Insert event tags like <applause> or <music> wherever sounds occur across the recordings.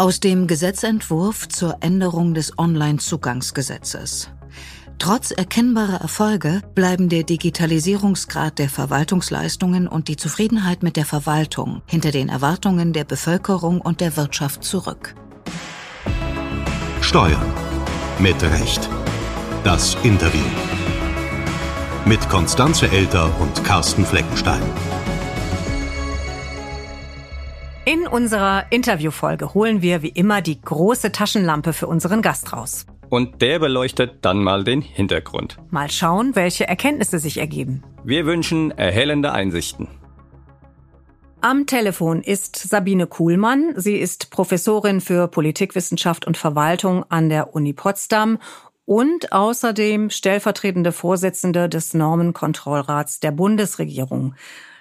Aus dem Gesetzentwurf zur Änderung des Onlinezugangsgesetzes. Trotz erkennbarer Erfolge bleiben der Digitalisierungsgrad der Verwaltungsleistungen und die Zufriedenheit mit der Verwaltung hinter den Erwartungen der Bevölkerung und der Wirtschaft zurück. Steuern. Mit Recht. Das Interview. Mit Konstanze Elter und Carsten Fleckenstein. In unserer Interviewfolge holen wir wie immer die große Taschenlampe für unseren Gast raus. Und der beleuchtet dann mal den Hintergrund. Mal schauen, welche Erkenntnisse sich ergeben. Wir wünschen erhellende Einsichten. Am Telefon ist Sabine Kuhlmann. Sie ist Professorin für Politikwissenschaft und Verwaltung an der Uni Potsdam und außerdem stellvertretende Vorsitzende des Normenkontrollrats der Bundesregierung.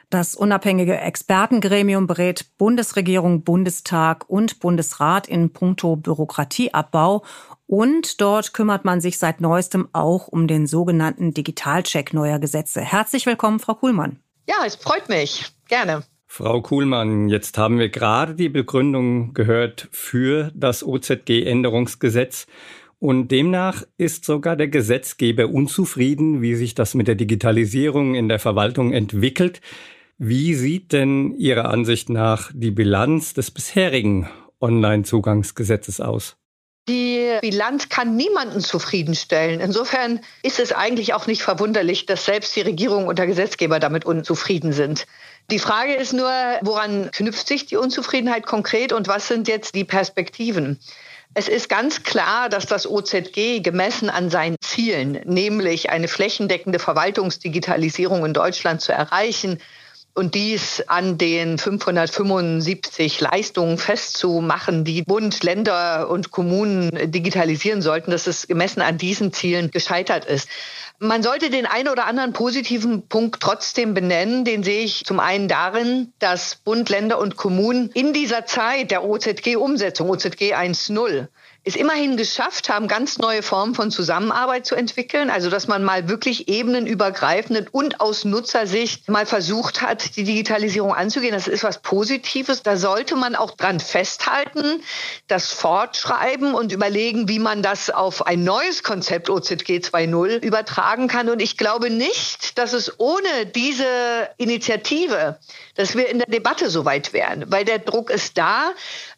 Das unabhängige Expertengremium berät Bundesregierung, Bundestag und Bundesrat in puncto Bürokratieabbau und dort kümmert man sich seit neuestem auch um den sogenannten Digitalcheck neuer Gesetze. Herzlich willkommen, Frau Kuhlmann. Ja, es freut mich. Gerne. Frau Kuhlmann, jetzt haben wir gerade die Begründung gehört für das OZG-Änderungsgesetz. Und demnach ist sogar der Gesetzgeber unzufrieden, wie sich das mit der Digitalisierung in der Verwaltung entwickelt. Wie sieht denn Ihrer Ansicht nach die Bilanz des bisherigen Online-Zugangsgesetzes aus? Die Bilanz kann niemanden zufriedenstellen. Insofern ist es eigentlich auch nicht verwunderlich, dass selbst die Regierung und der Gesetzgeber damit unzufrieden sind. Die Frage ist nur, woran knüpft sich die Unzufriedenheit konkret und was sind jetzt die Perspektiven? Es ist ganz klar, dass das OZG gemessen an seinen Zielen, nämlich eine flächendeckende Verwaltungsdigitalisierung in Deutschland zu erreichen, und dies an den 575 Leistungen festzumachen, die Bund, Länder und Kommunen digitalisieren sollten, dass es gemessen an diesen Zielen gescheitert ist. Man sollte den einen oder anderen positiven Punkt trotzdem benennen. Den sehe ich zum einen darin, dass Bund, Länder und Kommunen in dieser Zeit der OZG-Umsetzung, OZG 1.0, es immerhin geschafft haben, ganz neue Formen von Zusammenarbeit zu entwickeln. Also, dass man mal wirklich ebenenübergreifend und aus Nutzersicht mal versucht hat, die Digitalisierung anzugehen. Das ist was Positives. Da sollte man auch dran festhalten, das fortschreiben und überlegen, wie man das auf ein neues Konzept OZG 2.0 übertragen kann. Und ich glaube nicht, dass es ohne diese Initiative, dass wir in der Debatte so weit wären, weil der Druck ist da.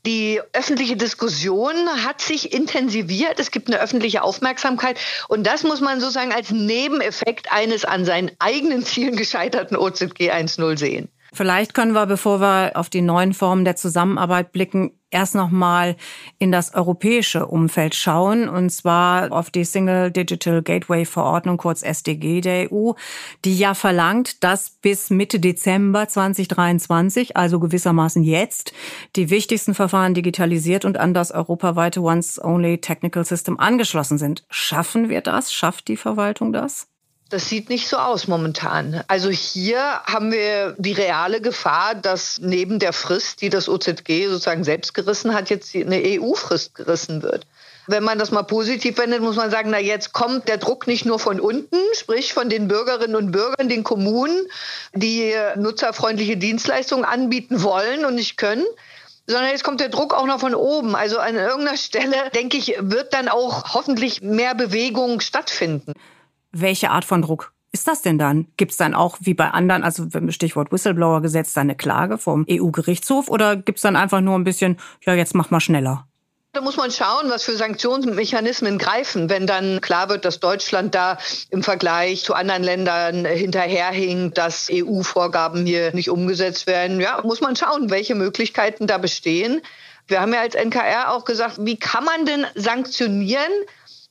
Die öffentliche Diskussion hat sich intensiviert. Es gibt eine öffentliche Aufmerksamkeit. Und das muss man sozusagen als Nebeneffekt eines an seinen eigenen Zielen gescheiterten OZG 1.0 sehen. Vielleicht können wir, bevor wir auf die neuen Formen der Zusammenarbeit blicken, erst nochmal in das europäische Umfeld schauen, und zwar auf die Single Digital Gateway Verordnung, kurz SDG der EU, die ja verlangt, dass bis Mitte Dezember 2023, also gewissermaßen jetzt, die wichtigsten Verfahren digitalisiert und an das europaweite Once-Only Technical System angeschlossen sind. Schaffen wir das? Schafft die Verwaltung das? Das sieht nicht so aus momentan. Also hier haben wir die reale Gefahr, dass neben der Frist, die das OZG sozusagen selbst gerissen hat, jetzt eine EU-Frist gerissen wird. Wenn man das mal positiv wendet, muss man sagen, na jetzt kommt der Druck nicht nur von unten, sprich von den Bürgerinnen und Bürgern, den Kommunen, die nutzerfreundliche Dienstleistungen anbieten wollen und nicht können, sondern jetzt kommt der Druck auch noch von oben. Also an irgendeiner Stelle, denke ich, wird dann auch hoffentlich mehr Bewegung stattfinden. Welche Art von Druck ist das denn dann? Gibt es dann auch wie bei anderen, also Stichwort Whistleblower-Gesetz, eine Klage vom EU-Gerichtshof oder gibt es dann einfach nur ein bisschen, ja, jetzt mach mal schneller? Da muss man schauen, was für Sanktionsmechanismen greifen, wenn dann klar wird, dass Deutschland da im Vergleich zu anderen Ländern hinterherhinkt, dass EU-Vorgaben hier nicht umgesetzt werden. Ja, muss man schauen, welche Möglichkeiten da bestehen. Wir haben ja als NKR auch gesagt, wie kann man denn sanktionieren,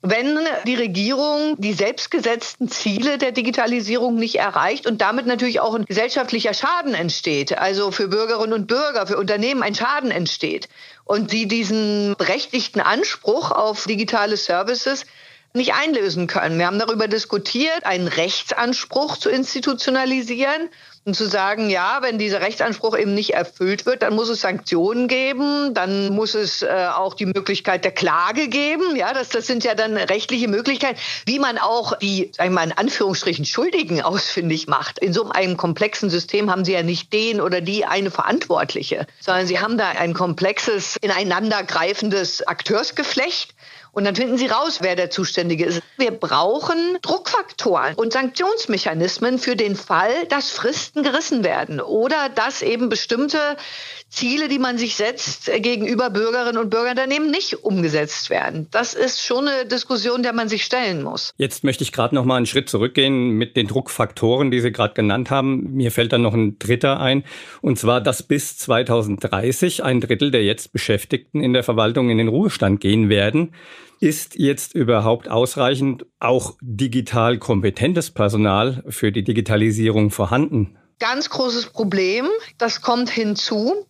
wenn die Regierung die selbstgesetzten Ziele der Digitalisierung nicht erreicht und damit natürlich auch ein gesellschaftlicher Schaden entsteht, also für Bürgerinnen und Bürger, für Unternehmen ein Schaden entsteht und sie diesen berechtigten Anspruch auf digitale Services nicht einlösen können. Wir haben darüber diskutiert, einen Rechtsanspruch zu institutionalisieren und zu sagen, ja, wenn dieser Rechtsanspruch eben nicht erfüllt wird, dann muss es Sanktionen geben, dann muss es äh, auch die Möglichkeit der Klage geben. Ja, das, das sind ja dann rechtliche Möglichkeiten, wie man auch die, sagen wir mal in Anführungsstrichen, Schuldigen ausfindig macht. In so einem komplexen System haben Sie ja nicht den oder die eine Verantwortliche, sondern Sie haben da ein komplexes, ineinandergreifendes Akteursgeflecht. Und dann finden Sie raus, wer der Zuständige ist. Wir brauchen Druckfaktoren und Sanktionsmechanismen für den Fall, dass Fristen gerissen werden oder dass eben bestimmte Ziele, die man sich setzt, gegenüber Bürgerinnen und Bürgern daneben nicht umgesetzt werden. Das ist schon eine Diskussion, der man sich stellen muss. Jetzt möchte ich gerade noch mal einen Schritt zurückgehen mit den Druckfaktoren, die Sie gerade genannt haben. Mir fällt dann noch ein dritter ein, und zwar, dass bis 2030 ein Drittel der jetzt Beschäftigten in der Verwaltung in den Ruhestand gehen werden. Ist jetzt überhaupt ausreichend auch digital kompetentes Personal für die Digitalisierung vorhanden? Ganz großes Problem. Das kommt hinzu.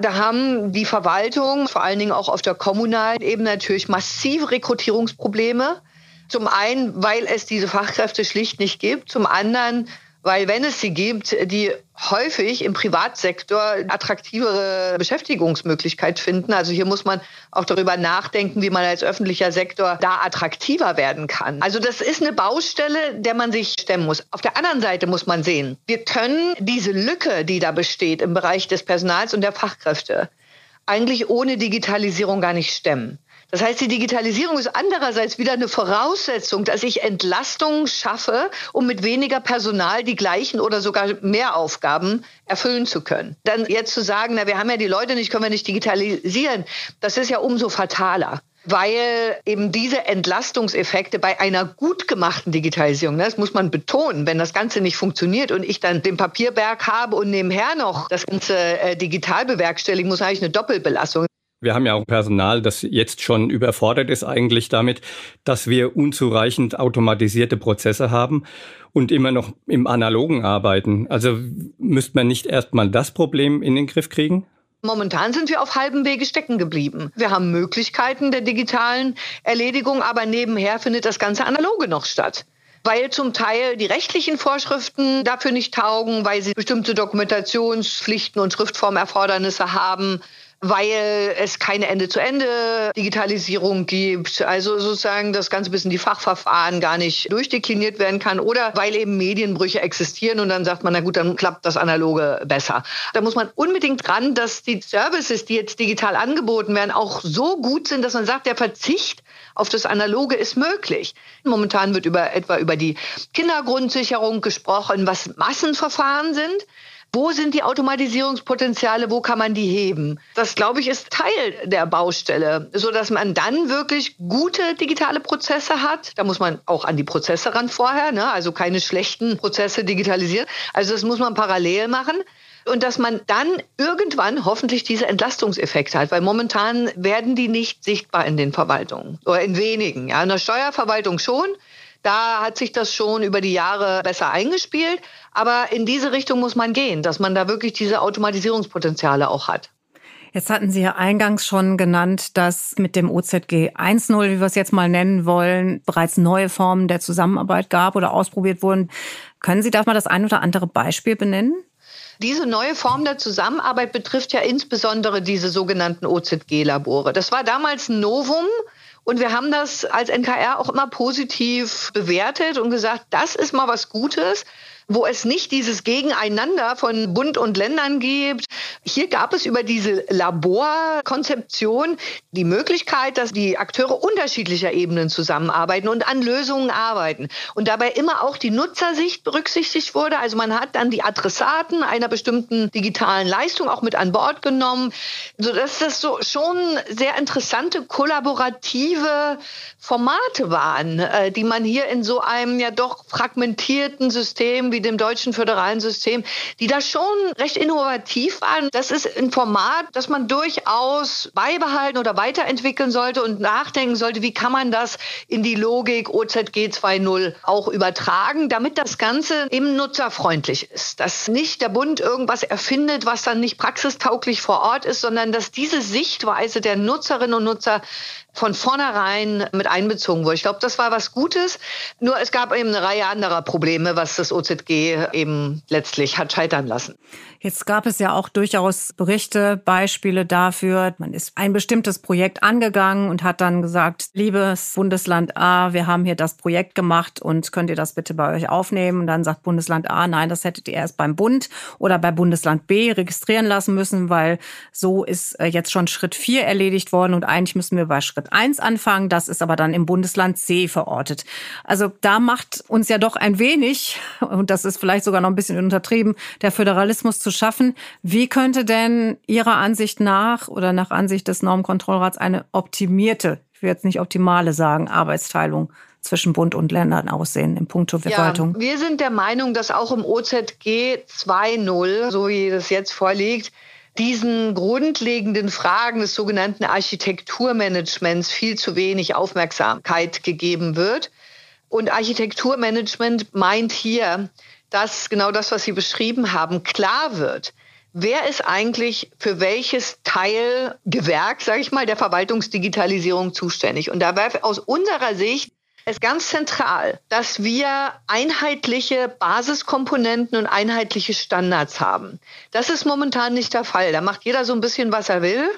Da haben die Verwaltung, vor allen Dingen auch auf der kommunalen Ebene, natürlich massive Rekrutierungsprobleme. Zum einen, weil es diese Fachkräfte schlicht nicht gibt. Zum anderen, weil wenn es sie gibt, die häufig im Privatsektor attraktivere Beschäftigungsmöglichkeit finden. Also hier muss man auch darüber nachdenken, wie man als öffentlicher Sektor da attraktiver werden kann. Also das ist eine Baustelle, der man sich stemmen muss. Auf der anderen Seite muss man sehen, wir können diese Lücke, die da besteht im Bereich des Personals und der Fachkräfte, eigentlich ohne Digitalisierung gar nicht stemmen. Das heißt, die Digitalisierung ist andererseits wieder eine Voraussetzung, dass ich Entlastungen schaffe, um mit weniger Personal die gleichen oder sogar mehr Aufgaben erfüllen zu können. Dann jetzt zu sagen, na, wir haben ja die Leute nicht, können wir nicht digitalisieren, das ist ja umso fataler weil eben diese Entlastungseffekte bei einer gut gemachten Digitalisierung, ne, das muss man betonen, wenn das Ganze nicht funktioniert und ich dann den Papierberg habe und nebenher noch das Ganze äh, digital bewerkstelligen muss, habe ich eine Doppelbelastung. Wir haben ja auch Personal, das jetzt schon überfordert ist eigentlich damit, dass wir unzureichend automatisierte Prozesse haben und immer noch im analogen arbeiten. Also müsste man nicht erstmal das Problem in den Griff kriegen? Momentan sind wir auf halbem Wege stecken geblieben. Wir haben Möglichkeiten der digitalen Erledigung, aber nebenher findet das ganze analoge noch statt weil zum Teil die rechtlichen Vorschriften dafür nicht taugen, weil sie bestimmte Dokumentationspflichten und Schriftformerfordernisse haben, weil es keine Ende-zu-Ende-Digitalisierung gibt. Also sozusagen das ganze bis in die Fachverfahren gar nicht durchdekliniert werden kann oder weil eben Medienbrüche existieren und dann sagt man, na gut, dann klappt das Analoge besser. Da muss man unbedingt dran, dass die Services, die jetzt digital angeboten werden, auch so gut sind, dass man sagt, der Verzicht auf das Analoge ist möglich. Momentan wird über etwa über die Kindergrundsicherung gesprochen, was Massenverfahren sind. Wo sind die Automatisierungspotenziale? Wo kann man die heben? Das, glaube ich, ist Teil der Baustelle, so dass man dann wirklich gute digitale Prozesse hat. Da muss man auch an die Prozesse ran vorher, ne? also keine schlechten Prozesse digitalisieren. Also das muss man parallel machen und dass man dann irgendwann hoffentlich diese Entlastungseffekte hat, weil momentan werden die nicht sichtbar in den Verwaltungen oder in wenigen. Ja, in der Steuerverwaltung schon, da hat sich das schon über die Jahre besser eingespielt. Aber in diese Richtung muss man gehen, dass man da wirklich diese Automatisierungspotenziale auch hat. Jetzt hatten Sie ja eingangs schon genannt, dass mit dem OZG 1.0, wie wir es jetzt mal nennen wollen, bereits neue Formen der Zusammenarbeit gab oder ausprobiert wurden. Können Sie da mal das ein oder andere Beispiel benennen? Diese neue Form der Zusammenarbeit betrifft ja insbesondere diese sogenannten OZG-Labore. Das war damals ein Novum. Und wir haben das als NKR auch immer positiv bewertet und gesagt, das ist mal was Gutes wo es nicht dieses Gegeneinander von Bund und Ländern gibt. Hier gab es über diese Laborkonzeption die Möglichkeit, dass die Akteure unterschiedlicher Ebenen zusammenarbeiten und an Lösungen arbeiten. Und dabei immer auch die Nutzersicht berücksichtigt wurde. Also man hat dann die Adressaten einer bestimmten digitalen Leistung auch mit an Bord genommen, sodass das so schon sehr interessante kollaborative Formate waren, äh, die man hier in so einem ja doch fragmentierten System wie wie dem deutschen föderalen System, die da schon recht innovativ waren. Das ist ein Format, das man durchaus beibehalten oder weiterentwickeln sollte und nachdenken sollte, wie kann man das in die Logik OZG 2.0 auch übertragen, damit das Ganze eben nutzerfreundlich ist. Dass nicht der Bund irgendwas erfindet, was dann nicht praxistauglich vor Ort ist, sondern dass diese Sichtweise der Nutzerinnen und Nutzer von vornherein mit einbezogen wurde. Ich glaube, das war was Gutes. Nur es gab eben eine Reihe anderer Probleme, was das OZG eben letztlich hat scheitern lassen. Jetzt gab es ja auch durchaus Berichte, Beispiele dafür. Man ist ein bestimmtes Projekt angegangen und hat dann gesagt, liebes Bundesland A, wir haben hier das Projekt gemacht und könnt ihr das bitte bei euch aufnehmen? Und dann sagt Bundesland A, nein, das hättet ihr erst beim Bund oder bei Bundesland B registrieren lassen müssen, weil so ist äh, jetzt schon Schritt 4 erledigt worden und eigentlich müssen wir bei Schritt 1 anfangen. Das ist aber dann im Bundesland C verortet. Also da macht uns ja doch ein wenig, und das ist vielleicht sogar noch ein bisschen untertrieben, der Föderalismus zu schaffen. Wie könnte denn Ihrer Ansicht nach oder nach Ansicht des Normkontrollrats eine optimierte, ich will jetzt nicht optimale sagen, Arbeitsteilung zwischen Bund und Ländern aussehen im Punkto Verwaltung? Ja, wir sind der Meinung, dass auch im OZG 2.0, so wie das jetzt vorliegt, diesen grundlegenden Fragen des sogenannten Architekturmanagements viel zu wenig Aufmerksamkeit gegeben wird. Und Architekturmanagement meint hier, dass genau das, was Sie beschrieben haben, klar wird. Wer ist eigentlich für welches Teilgewerk, sage ich mal, der Verwaltungsdigitalisierung zuständig? Und da war aus unserer Sicht es ganz zentral, dass wir einheitliche Basiskomponenten und einheitliche Standards haben. Das ist momentan nicht der Fall. Da macht jeder so ein bisschen, was er will.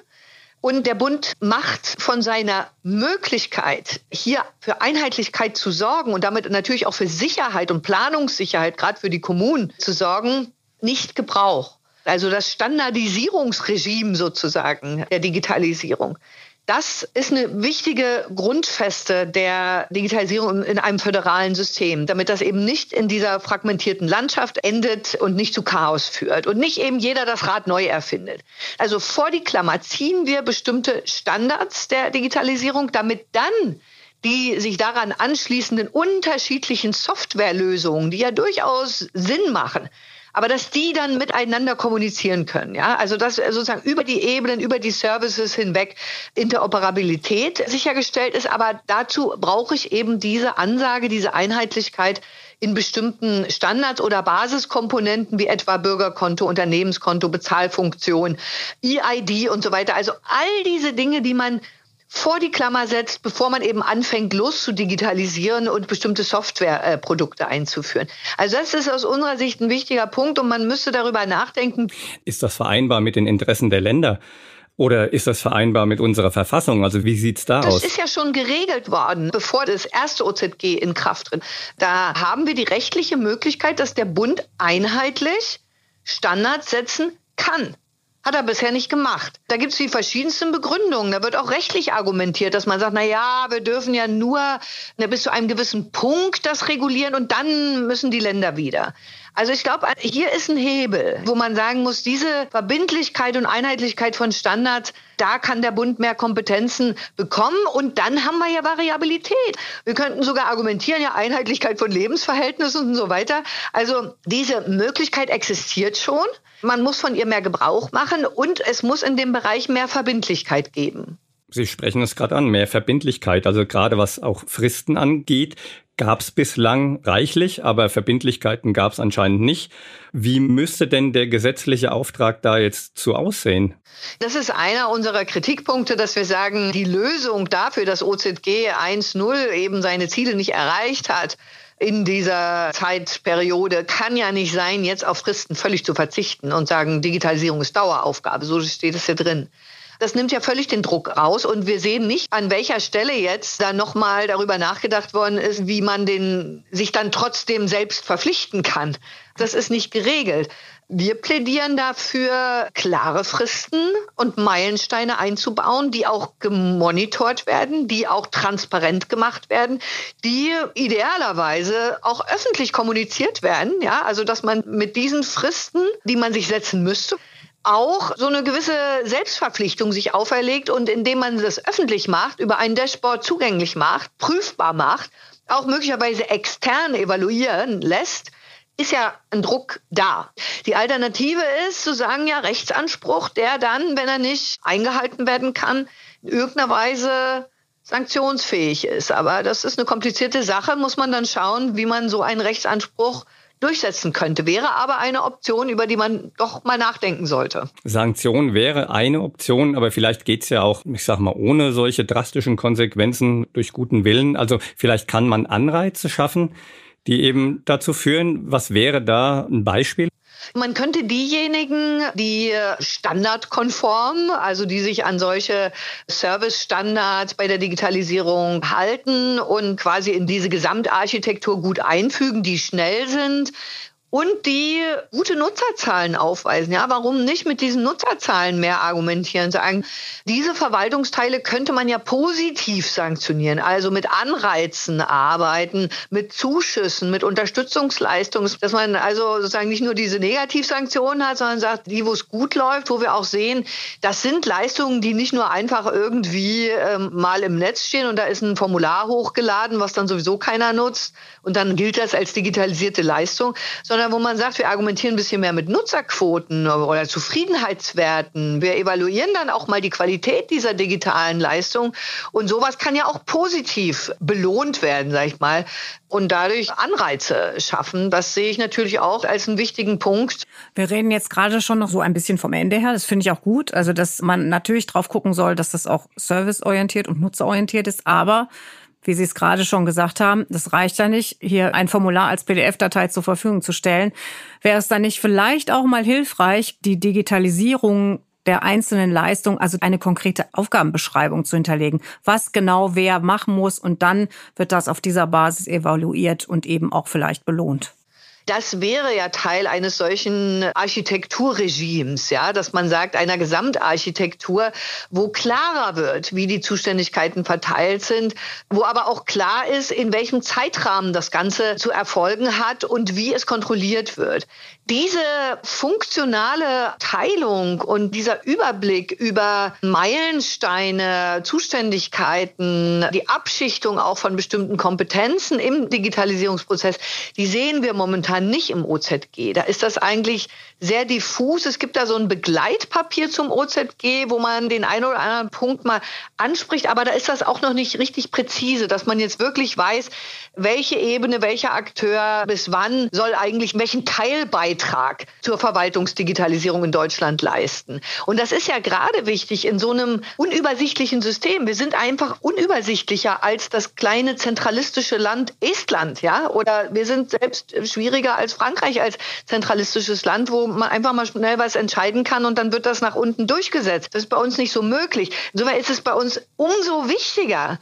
Und der Bund macht von seiner Möglichkeit, hier für Einheitlichkeit zu sorgen und damit natürlich auch für Sicherheit und Planungssicherheit, gerade für die Kommunen zu sorgen, nicht Gebrauch. Also das Standardisierungsregime sozusagen der Digitalisierung. Das ist eine wichtige Grundfeste der Digitalisierung in einem föderalen System, damit das eben nicht in dieser fragmentierten Landschaft endet und nicht zu Chaos führt und nicht eben jeder das Rad neu erfindet. Also vor die Klammer ziehen wir bestimmte Standards der Digitalisierung, damit dann die sich daran anschließenden unterschiedlichen Softwarelösungen, die ja durchaus Sinn machen, aber dass die dann miteinander kommunizieren können. Ja? Also dass sozusagen über die Ebenen, über die Services hinweg Interoperabilität sichergestellt ist. Aber dazu brauche ich eben diese Ansage, diese Einheitlichkeit in bestimmten Standards oder Basiskomponenten wie etwa Bürgerkonto, Unternehmenskonto, Bezahlfunktion, EID und so weiter. Also all diese Dinge, die man vor die Klammer setzt, bevor man eben anfängt, loszudigitalisieren und bestimmte Softwareprodukte einzuführen. Also das ist aus unserer Sicht ein wichtiger Punkt und man müsste darüber nachdenken. Ist das vereinbar mit den Interessen der Länder? Oder ist das vereinbar mit unserer Verfassung? Also wie sieht's da das aus? Das ist ja schon geregelt worden, bevor das erste OZG in Kraft tritt. Da haben wir die rechtliche Möglichkeit, dass der Bund einheitlich Standards setzen kann. Hat er bisher nicht gemacht. Da gibt es die verschiedensten Begründungen. Da wird auch rechtlich argumentiert, dass man sagt, na ja, wir dürfen ja nur bis zu einem gewissen Punkt das regulieren und dann müssen die Länder wieder. Also ich glaube, hier ist ein Hebel, wo man sagen muss, diese Verbindlichkeit und Einheitlichkeit von Standards, da kann der Bund mehr Kompetenzen bekommen und dann haben wir ja Variabilität. Wir könnten sogar argumentieren, ja, Einheitlichkeit von Lebensverhältnissen und so weiter. Also diese Möglichkeit existiert schon. Man muss von ihr mehr Gebrauch machen und es muss in dem Bereich mehr Verbindlichkeit geben. Sie sprechen es gerade an, mehr Verbindlichkeit. Also gerade was auch Fristen angeht, gab es bislang reichlich, aber Verbindlichkeiten gab es anscheinend nicht. Wie müsste denn der gesetzliche Auftrag da jetzt zu aussehen? Das ist einer unserer Kritikpunkte, dass wir sagen, die Lösung dafür, dass OZG 1.0 eben seine Ziele nicht erreicht hat, in dieser Zeitperiode kann ja nicht sein, jetzt auf Fristen völlig zu verzichten und sagen, Digitalisierung ist Daueraufgabe. So steht es ja drin. Das nimmt ja völlig den Druck raus und wir sehen nicht, an welcher Stelle jetzt da nochmal darüber nachgedacht worden ist, wie man den sich dann trotzdem selbst verpflichten kann. Das ist nicht geregelt. Wir plädieren dafür, klare Fristen und Meilensteine einzubauen, die auch gemonitort werden, die auch transparent gemacht werden, die idealerweise auch öffentlich kommuniziert werden. Ja, also dass man mit diesen Fristen, die man sich setzen müsste, auch so eine gewisse Selbstverpflichtung sich auferlegt und indem man das öffentlich macht, über ein Dashboard zugänglich macht, prüfbar macht, auch möglicherweise extern evaluieren lässt, ist ja ein Druck da. Die Alternative ist zu sagen, ja, Rechtsanspruch, der dann, wenn er nicht eingehalten werden kann, in irgendeiner Weise sanktionsfähig ist. Aber das ist eine komplizierte Sache, muss man dann schauen, wie man so einen Rechtsanspruch durchsetzen könnte. Wäre aber eine Option, über die man doch mal nachdenken sollte. Sanktion wäre eine Option, aber vielleicht geht's ja auch, ich sag mal, ohne solche drastischen Konsequenzen durch guten Willen. Also vielleicht kann man Anreize schaffen, die eben dazu führen. Was wäre da ein Beispiel? Man könnte diejenigen, die standardkonform, also die sich an solche Service-Standards bei der Digitalisierung halten und quasi in diese Gesamtarchitektur gut einfügen, die schnell sind, und die gute Nutzerzahlen aufweisen. Ja, warum nicht mit diesen Nutzerzahlen mehr argumentieren? Sagen, diese Verwaltungsteile könnte man ja positiv sanktionieren, also mit Anreizen arbeiten, mit Zuschüssen, mit Unterstützungsleistungen, dass man also sozusagen nicht nur diese Negativsanktionen hat, sondern sagt, die, wo es gut läuft, wo wir auch sehen, das sind Leistungen, die nicht nur einfach irgendwie ähm, mal im Netz stehen und da ist ein Formular hochgeladen, was dann sowieso keiner nutzt und dann gilt das als digitalisierte Leistung, sondern sondern wo man sagt, wir argumentieren ein bisschen mehr mit Nutzerquoten oder Zufriedenheitswerten. Wir evaluieren dann auch mal die Qualität dieser digitalen Leistung. Und sowas kann ja auch positiv belohnt werden, sag ich mal, und dadurch Anreize schaffen. Das sehe ich natürlich auch als einen wichtigen Punkt. Wir reden jetzt gerade schon noch so ein bisschen vom Ende her. Das finde ich auch gut. Also, dass man natürlich drauf gucken soll, dass das auch serviceorientiert und nutzerorientiert ist. Aber wie Sie es gerade schon gesagt haben, das reicht ja nicht, hier ein Formular als PDF-Datei zur Verfügung zu stellen. Wäre es dann nicht vielleicht auch mal hilfreich, die Digitalisierung der einzelnen Leistung, also eine konkrete Aufgabenbeschreibung zu hinterlegen, was genau wer machen muss und dann wird das auf dieser Basis evaluiert und eben auch vielleicht belohnt. Das wäre ja Teil eines solchen Architekturregimes, ja, dass man sagt, einer Gesamtarchitektur, wo klarer wird, wie die Zuständigkeiten verteilt sind, wo aber auch klar ist, in welchem Zeitrahmen das Ganze zu erfolgen hat und wie es kontrolliert wird. Diese funktionale Teilung und dieser Überblick über Meilensteine, Zuständigkeiten, die Abschichtung auch von bestimmten Kompetenzen im Digitalisierungsprozess, die sehen wir momentan nicht im OZG. Da ist das eigentlich sehr diffus. Es gibt da so ein Begleitpapier zum OZG, wo man den einen oder anderen Punkt mal anspricht, aber da ist das auch noch nicht richtig präzise, dass man jetzt wirklich weiß, welche Ebene, welcher Akteur bis wann soll eigentlich welchen Teilbeitrag zur Verwaltungsdigitalisierung in Deutschland leisten. Und das ist ja gerade wichtig in so einem unübersichtlichen System. Wir sind einfach unübersichtlicher als das kleine zentralistische Land Estland, ja? Oder wir sind selbst schwieriger als Frankreich als zentralistisches Land, wo man einfach mal schnell was entscheiden kann und dann wird das nach unten durchgesetzt. Das ist bei uns nicht so möglich. Insofern ist es bei uns umso wichtiger,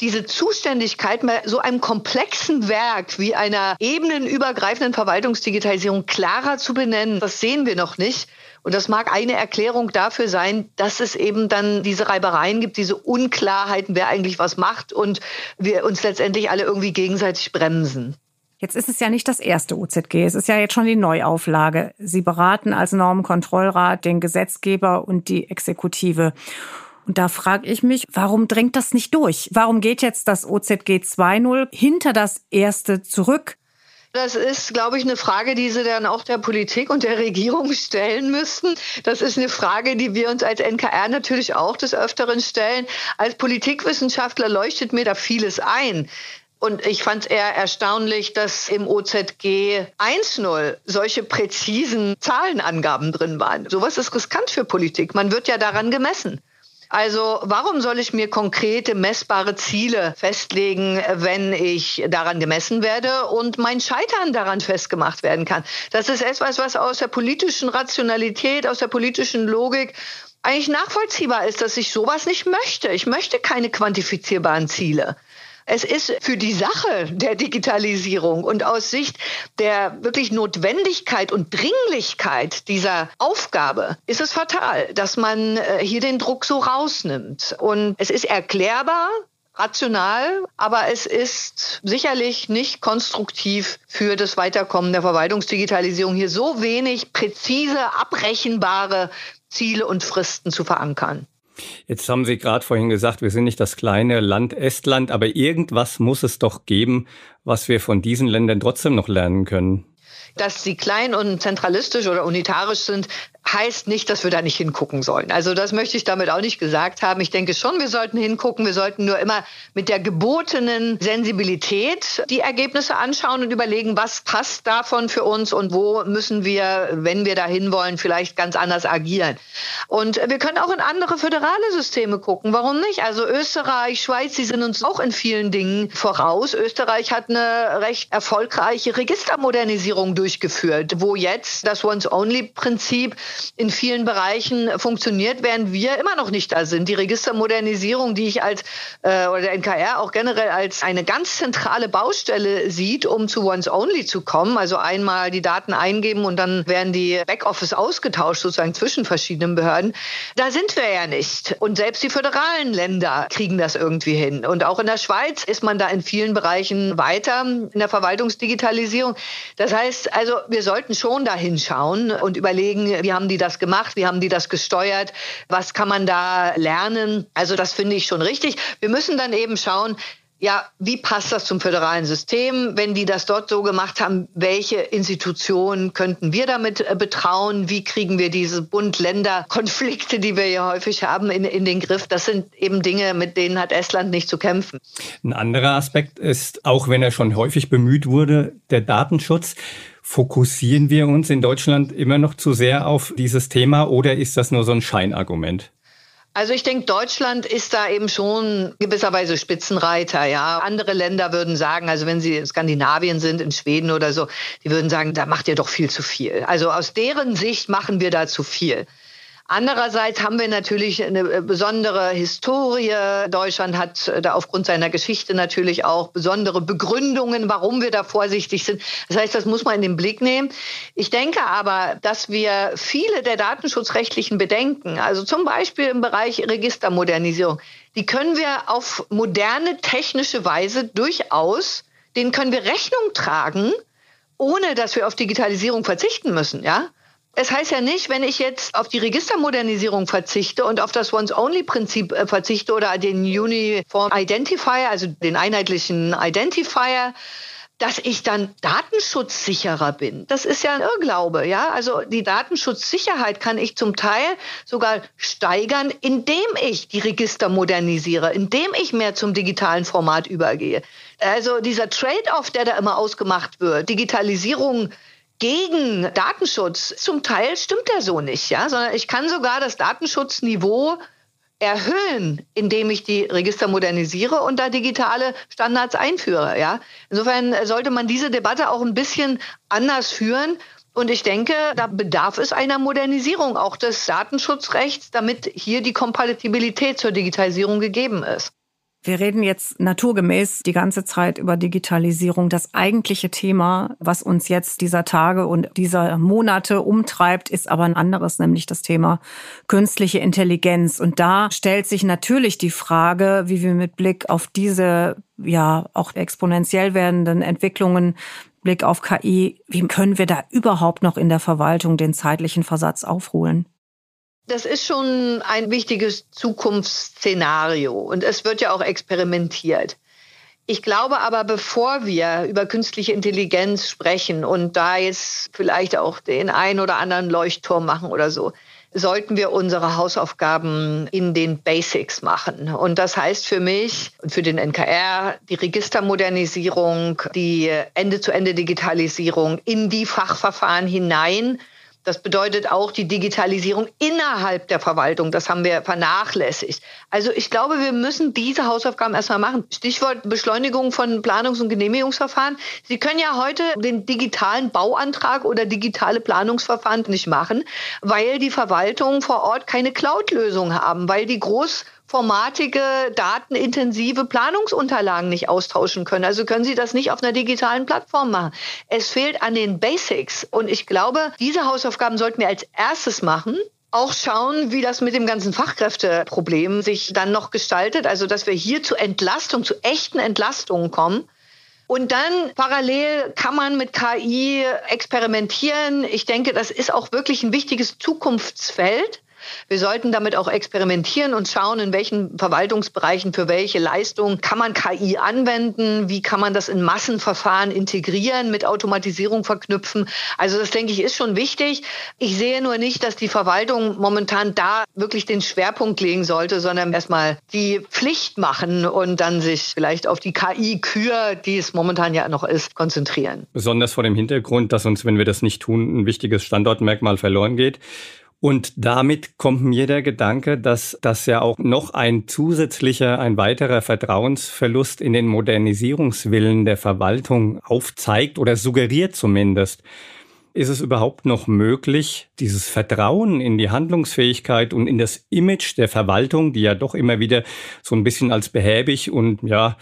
diese Zuständigkeit bei so einem komplexen Werk wie einer ebenenübergreifenden Verwaltungsdigitalisierung klarer zu benennen. Das sehen wir noch nicht. Und das mag eine Erklärung dafür sein, dass es eben dann diese Reibereien gibt, diese Unklarheiten, wer eigentlich was macht und wir uns letztendlich alle irgendwie gegenseitig bremsen. Jetzt ist es ja nicht das erste UZG, es ist ja jetzt schon die Neuauflage. Sie beraten als Normenkontrollrat den Gesetzgeber und die Exekutive. Und da frage ich mich, warum drängt das nicht durch? Warum geht jetzt das OZG 2.0 hinter das erste zurück? Das ist, glaube ich, eine Frage, die Sie dann auch der Politik und der Regierung stellen müssten. Das ist eine Frage, die wir uns als NKR natürlich auch des Öfteren stellen. Als Politikwissenschaftler leuchtet mir da vieles ein. Und ich fand es eher erstaunlich, dass im OZG 1.0 solche präzisen Zahlenangaben drin waren. Sowas ist riskant für Politik. Man wird ja daran gemessen. Also warum soll ich mir konkrete, messbare Ziele festlegen, wenn ich daran gemessen werde und mein Scheitern daran festgemacht werden kann? Das ist etwas, was aus der politischen Rationalität, aus der politischen Logik eigentlich nachvollziehbar ist, dass ich sowas nicht möchte. Ich möchte keine quantifizierbaren Ziele. Es ist für die Sache der Digitalisierung und aus Sicht der wirklich Notwendigkeit und Dringlichkeit dieser Aufgabe ist es fatal, dass man äh, hier den Druck so rausnimmt. Und es ist erklärbar, rational, aber es ist sicherlich nicht konstruktiv für das Weiterkommen der Verwaltungsdigitalisierung, hier so wenig präzise, abrechenbare Ziele und Fristen zu verankern. Jetzt haben Sie gerade vorhin gesagt, wir sind nicht das kleine Land Estland, aber irgendwas muss es doch geben, was wir von diesen Ländern trotzdem noch lernen können. Dass sie klein und zentralistisch oder unitarisch sind, heißt nicht, dass wir da nicht hingucken sollen. Also das möchte ich damit auch nicht gesagt haben. Ich denke schon, wir sollten hingucken. Wir sollten nur immer mit der gebotenen Sensibilität die Ergebnisse anschauen und überlegen, was passt davon für uns und wo müssen wir, wenn wir dahin wollen, vielleicht ganz anders agieren. Und wir können auch in andere föderale Systeme gucken. Warum nicht? Also Österreich, Schweiz, die sind uns auch in vielen Dingen voraus. Österreich hat eine recht erfolgreiche Registermodernisierung durchgeführt, wo jetzt das Once-Only-Prinzip in vielen Bereichen funktioniert, während wir immer noch nicht da sind. Die Registermodernisierung, die ich als äh, oder der NKR auch generell als eine ganz zentrale Baustelle sieht, um zu Once Only zu kommen, also einmal die Daten eingeben und dann werden die Backoffice ausgetauscht sozusagen zwischen verschiedenen Behörden. Da sind wir ja nicht. Und selbst die föderalen Länder kriegen das irgendwie hin. Und auch in der Schweiz ist man da in vielen Bereichen weiter in der Verwaltungsdigitalisierung. Das heißt, also wir sollten schon da hinschauen und überlegen, wie haben haben die das gemacht? Wie haben die das gesteuert? Was kann man da lernen? Also das finde ich schon richtig. Wir müssen dann eben schauen, ja, wie passt das zum föderalen System? Wenn die das dort so gemacht haben, welche Institutionen könnten wir damit äh, betrauen? Wie kriegen wir diese Bund-Länder-Konflikte, die wir ja häufig haben, in, in den Griff? Das sind eben Dinge, mit denen hat Estland nicht zu kämpfen. Ein anderer Aspekt ist, auch wenn er schon häufig bemüht wurde, der Datenschutz. Fokussieren wir uns in Deutschland immer noch zu sehr auf dieses Thema oder ist das nur so ein Scheinargument? Also ich denke, Deutschland ist da eben schon gewisserweise Spitzenreiter. Ja, andere Länder würden sagen, also wenn sie in Skandinavien sind, in Schweden oder so, die würden sagen, da macht ihr doch viel zu viel. Also aus deren Sicht machen wir da zu viel. Andererseits haben wir natürlich eine äh, besondere Historie. Deutschland hat äh, da aufgrund seiner Geschichte natürlich auch besondere Begründungen, warum wir da vorsichtig sind. Das heißt, das muss man in den Blick nehmen. Ich denke aber, dass wir viele der datenschutzrechtlichen Bedenken, also zum Beispiel im Bereich Registermodernisierung, die können wir auf moderne technische Weise durchaus, denen können wir Rechnung tragen, ohne dass wir auf Digitalisierung verzichten müssen, ja? Es heißt ja nicht, wenn ich jetzt auf die Registermodernisierung verzichte und auf das Once-Only-Prinzip äh, verzichte oder den Uniform Identifier, also den einheitlichen Identifier, dass ich dann datenschutzsicherer bin. Das ist ja ein Irrglaube, ja? Also die Datenschutzsicherheit kann ich zum Teil sogar steigern, indem ich die Register modernisiere, indem ich mehr zum digitalen Format übergehe. Also dieser Trade-off, der da immer ausgemacht wird, Digitalisierung gegen Datenschutz. Zum Teil stimmt er so nicht, ja, sondern ich kann sogar das Datenschutzniveau erhöhen, indem ich die Register modernisiere und da digitale Standards einführe, ja. Insofern sollte man diese Debatte auch ein bisschen anders führen. Und ich denke, da bedarf es einer Modernisierung auch des Datenschutzrechts, damit hier die Kompatibilität zur Digitalisierung gegeben ist. Wir reden jetzt naturgemäß die ganze Zeit über Digitalisierung. Das eigentliche Thema, was uns jetzt dieser Tage und dieser Monate umtreibt, ist aber ein anderes, nämlich das Thema künstliche Intelligenz. Und da stellt sich natürlich die Frage, wie wir mit Blick auf diese ja auch exponentiell werdenden Entwicklungen Blick auf KI, wie können wir da überhaupt noch in der Verwaltung den zeitlichen Versatz aufholen? Das ist schon ein wichtiges Zukunftsszenario und es wird ja auch experimentiert. Ich glaube aber, bevor wir über künstliche Intelligenz sprechen und da jetzt vielleicht auch den ein oder anderen Leuchtturm machen oder so, sollten wir unsere Hausaufgaben in den Basics machen. Und das heißt für mich und für den NKR die Registermodernisierung, die Ende-zu-Ende-Digitalisierung in die Fachverfahren hinein das bedeutet auch die Digitalisierung innerhalb der Verwaltung. Das haben wir vernachlässigt. Also ich glaube, wir müssen diese Hausaufgaben erstmal machen. Stichwort Beschleunigung von Planungs- und Genehmigungsverfahren. Sie können ja heute den digitalen Bauantrag oder digitale Planungsverfahren nicht machen, weil die Verwaltungen vor Ort keine Cloud-Lösung haben, weil die groß formatige, datenintensive Planungsunterlagen nicht austauschen können. Also können Sie das nicht auf einer digitalen Plattform machen. Es fehlt an den Basics. Und ich glaube, diese Hausaufgaben sollten wir als erstes machen auch schauen, wie das mit dem ganzen Fachkräfteproblem sich dann noch gestaltet. Also, dass wir hier zu Entlastung, zu echten Entlastungen kommen. Und dann parallel kann man mit KI experimentieren. Ich denke, das ist auch wirklich ein wichtiges Zukunftsfeld. Wir sollten damit auch experimentieren und schauen, in welchen Verwaltungsbereichen für welche Leistungen kann man KI anwenden, wie kann man das in Massenverfahren integrieren, mit Automatisierung verknüpfen. Also das denke ich ist schon wichtig. Ich sehe nur nicht, dass die Verwaltung momentan da wirklich den Schwerpunkt legen sollte, sondern erstmal die Pflicht machen und dann sich vielleicht auf die KI-Kür, die es momentan ja noch ist, konzentrieren. Besonders vor dem Hintergrund, dass uns, wenn wir das nicht tun, ein wichtiges Standortmerkmal verloren geht. Und damit kommt mir der Gedanke, dass das ja auch noch ein zusätzlicher, ein weiterer Vertrauensverlust in den Modernisierungswillen der Verwaltung aufzeigt oder suggeriert zumindest. Ist es überhaupt noch möglich, dieses Vertrauen in die Handlungsfähigkeit und in das Image der Verwaltung, die ja doch immer wieder so ein bisschen als behäbig und ja,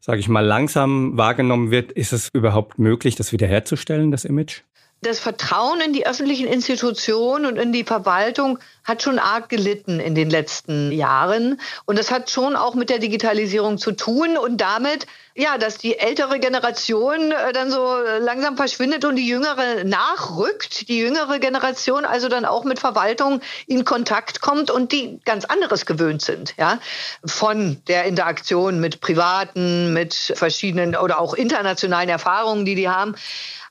sage ich mal, langsam wahrgenommen wird, ist es überhaupt möglich, das wiederherzustellen, das Image? Das Vertrauen in die öffentlichen Institutionen und in die Verwaltung hat schon arg gelitten in den letzten Jahren. Und das hat schon auch mit der Digitalisierung zu tun und damit, ja, dass die ältere Generation äh, dann so langsam verschwindet und die jüngere nachrückt. Die jüngere Generation also dann auch mit Verwaltung in Kontakt kommt und die ganz anderes gewöhnt sind, ja, von der Interaktion mit Privaten, mit verschiedenen oder auch internationalen Erfahrungen, die die haben.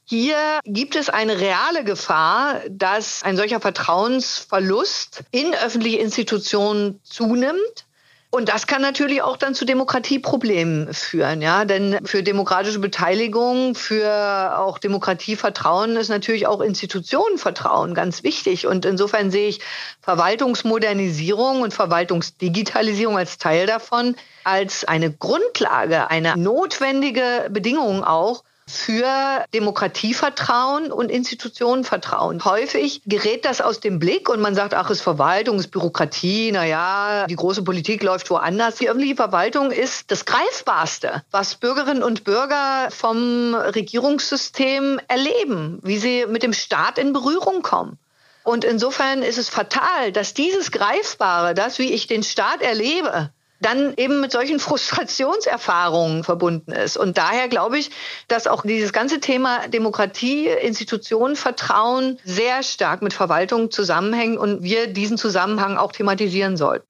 Hier gibt es eine reale Gefahr, dass ein solcher Vertrauensverlust in öffentliche Institutionen zunimmt. Und das kann natürlich auch dann zu Demokratieproblemen führen, ja. Denn für demokratische Beteiligung, für auch Demokratievertrauen ist natürlich auch Institutionenvertrauen ganz wichtig. Und insofern sehe ich Verwaltungsmodernisierung und Verwaltungsdigitalisierung als Teil davon als eine Grundlage, eine notwendige Bedingung auch für Demokratievertrauen und Institutionenvertrauen. Häufig gerät das aus dem Blick und man sagt, ach, ist Verwaltung, ist Bürokratie, na ja, die große Politik läuft woanders. Die öffentliche Verwaltung ist das Greifbarste, was Bürgerinnen und Bürger vom Regierungssystem erleben, wie sie mit dem Staat in Berührung kommen. Und insofern ist es fatal, dass dieses Greifbare, das, wie ich den Staat erlebe, dann eben mit solchen <laughs> Frustrationserfahrungen verbunden ist. Und daher glaube ich, dass auch dieses ganze Thema Demokratie, Institutionen, Vertrauen sehr stark mit Verwaltung zusammenhängt und wir diesen Zusammenhang auch thematisieren sollten.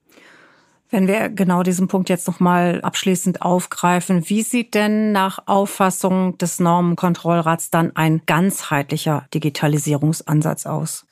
Wenn wir genau diesen Punkt jetzt nochmal abschließend aufgreifen, wie sieht denn nach Auffassung des Normenkontrollrats dann ein ganzheitlicher Digitalisierungsansatz aus?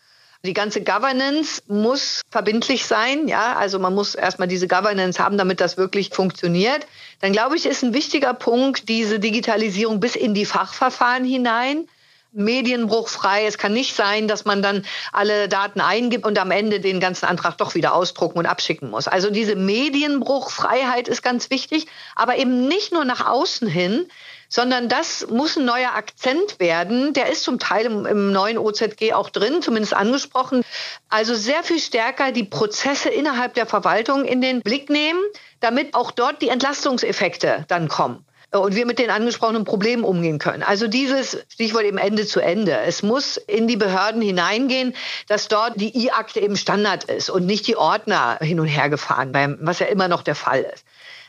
Die ganze Governance muss verbindlich sein, ja. Also man muss erstmal diese Governance haben, damit das wirklich funktioniert. Dann glaube ich, ist ein wichtiger Punkt diese Digitalisierung bis in die Fachverfahren hinein. Medienbruchfrei. Es kann nicht sein, dass man dann alle Daten eingibt und am Ende den ganzen Antrag doch wieder ausdrucken und abschicken muss. Also diese Medienbruchfreiheit ist ganz wichtig, aber eben nicht nur nach außen hin, sondern das muss ein neuer Akzent werden. Der ist zum Teil im, im, neuen OZG auch drin, zumindest angesprochen. Also sehr viel stärker die Prozesse innerhalb der Verwaltung in den Blick nehmen, damit auch dort die Entlastungseffekte dann kommen und wir mit den angesprochenen Problemen umgehen können. Also dieses Stichwort eben Ende zu Ende. Es muss in die Behörden hineingehen, dass dort die I-Akte eben Standard ist und nicht die Ordner hin und her gefahren, was ja immer noch der Fall ist.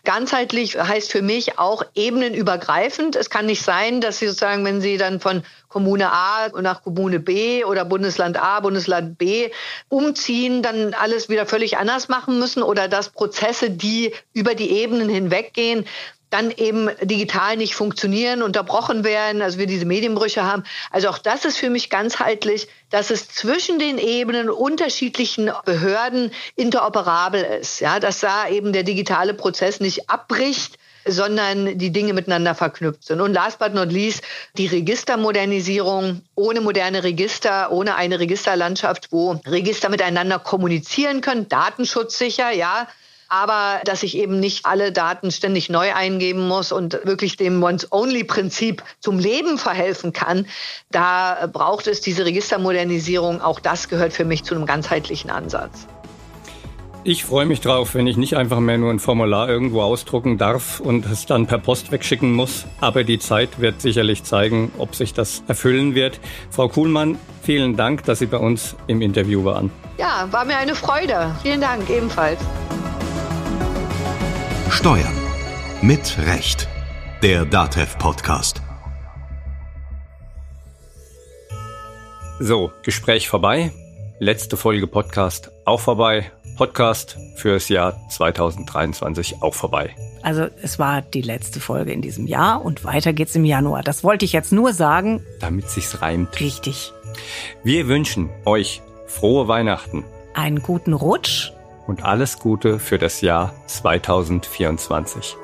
Ganzheitlich heißt für mich auch ebenenübergreifend. Es kann nicht sein, dass Sie sozusagen, wenn Sie dann von Kommune A nach Kommune B oder Bundesland A, Bundesland B umziehen, dann alles wieder völlig anders machen müssen oder dass Prozesse, die über die Ebenen hinweggehen, dann eben digital nicht funktionieren, unterbrochen werden, also wir diese Medienbrüche haben. Also auch das ist für mich ganzheitlich, dass es zwischen den Ebenen unterschiedlichen Behörden interoperabel ist. Ja, dass da eben der digitale Prozess nicht abbricht, sondern die Dinge miteinander verknüpft sind. Und last but not least die Registermodernisierung. Ohne moderne Register, ohne eine Registerlandschaft, wo Register miteinander kommunizieren können, datenschutzsicher, ja, aber dass ich eben nicht alle Daten ständig neu eingeben muss und wirklich dem Once-Only-Prinzip zum Leben verhelfen kann, da braucht es diese Registermodernisierung. Auch das gehört für mich zu einem ganzheitlichen Ansatz. Ich freue mich drauf, wenn ich nicht einfach mehr nur ein Formular irgendwo ausdrucken darf und es dann per Post wegschicken muss. Aber die Zeit wird sicherlich zeigen, ob sich das erfüllen wird. Frau Kuhlmann, vielen Dank, dass Sie bei uns im Interview waren. Ja, war mir eine Freude. Vielen Dank ebenfalls. Steuern mit Recht. Der Datev Podcast. So, Gespräch vorbei. Letzte Folge Podcast auch vorbei. Podcast fürs Jahr 2023 auch vorbei. Also es war die letzte Folge in diesem Jahr und weiter geht's im Januar. Das wollte ich jetzt nur sagen. Damit sich's reimt. Richtig. Wir wünschen euch frohe Weihnachten. Einen guten Rutsch. Und alles Gute für das Jahr 2024.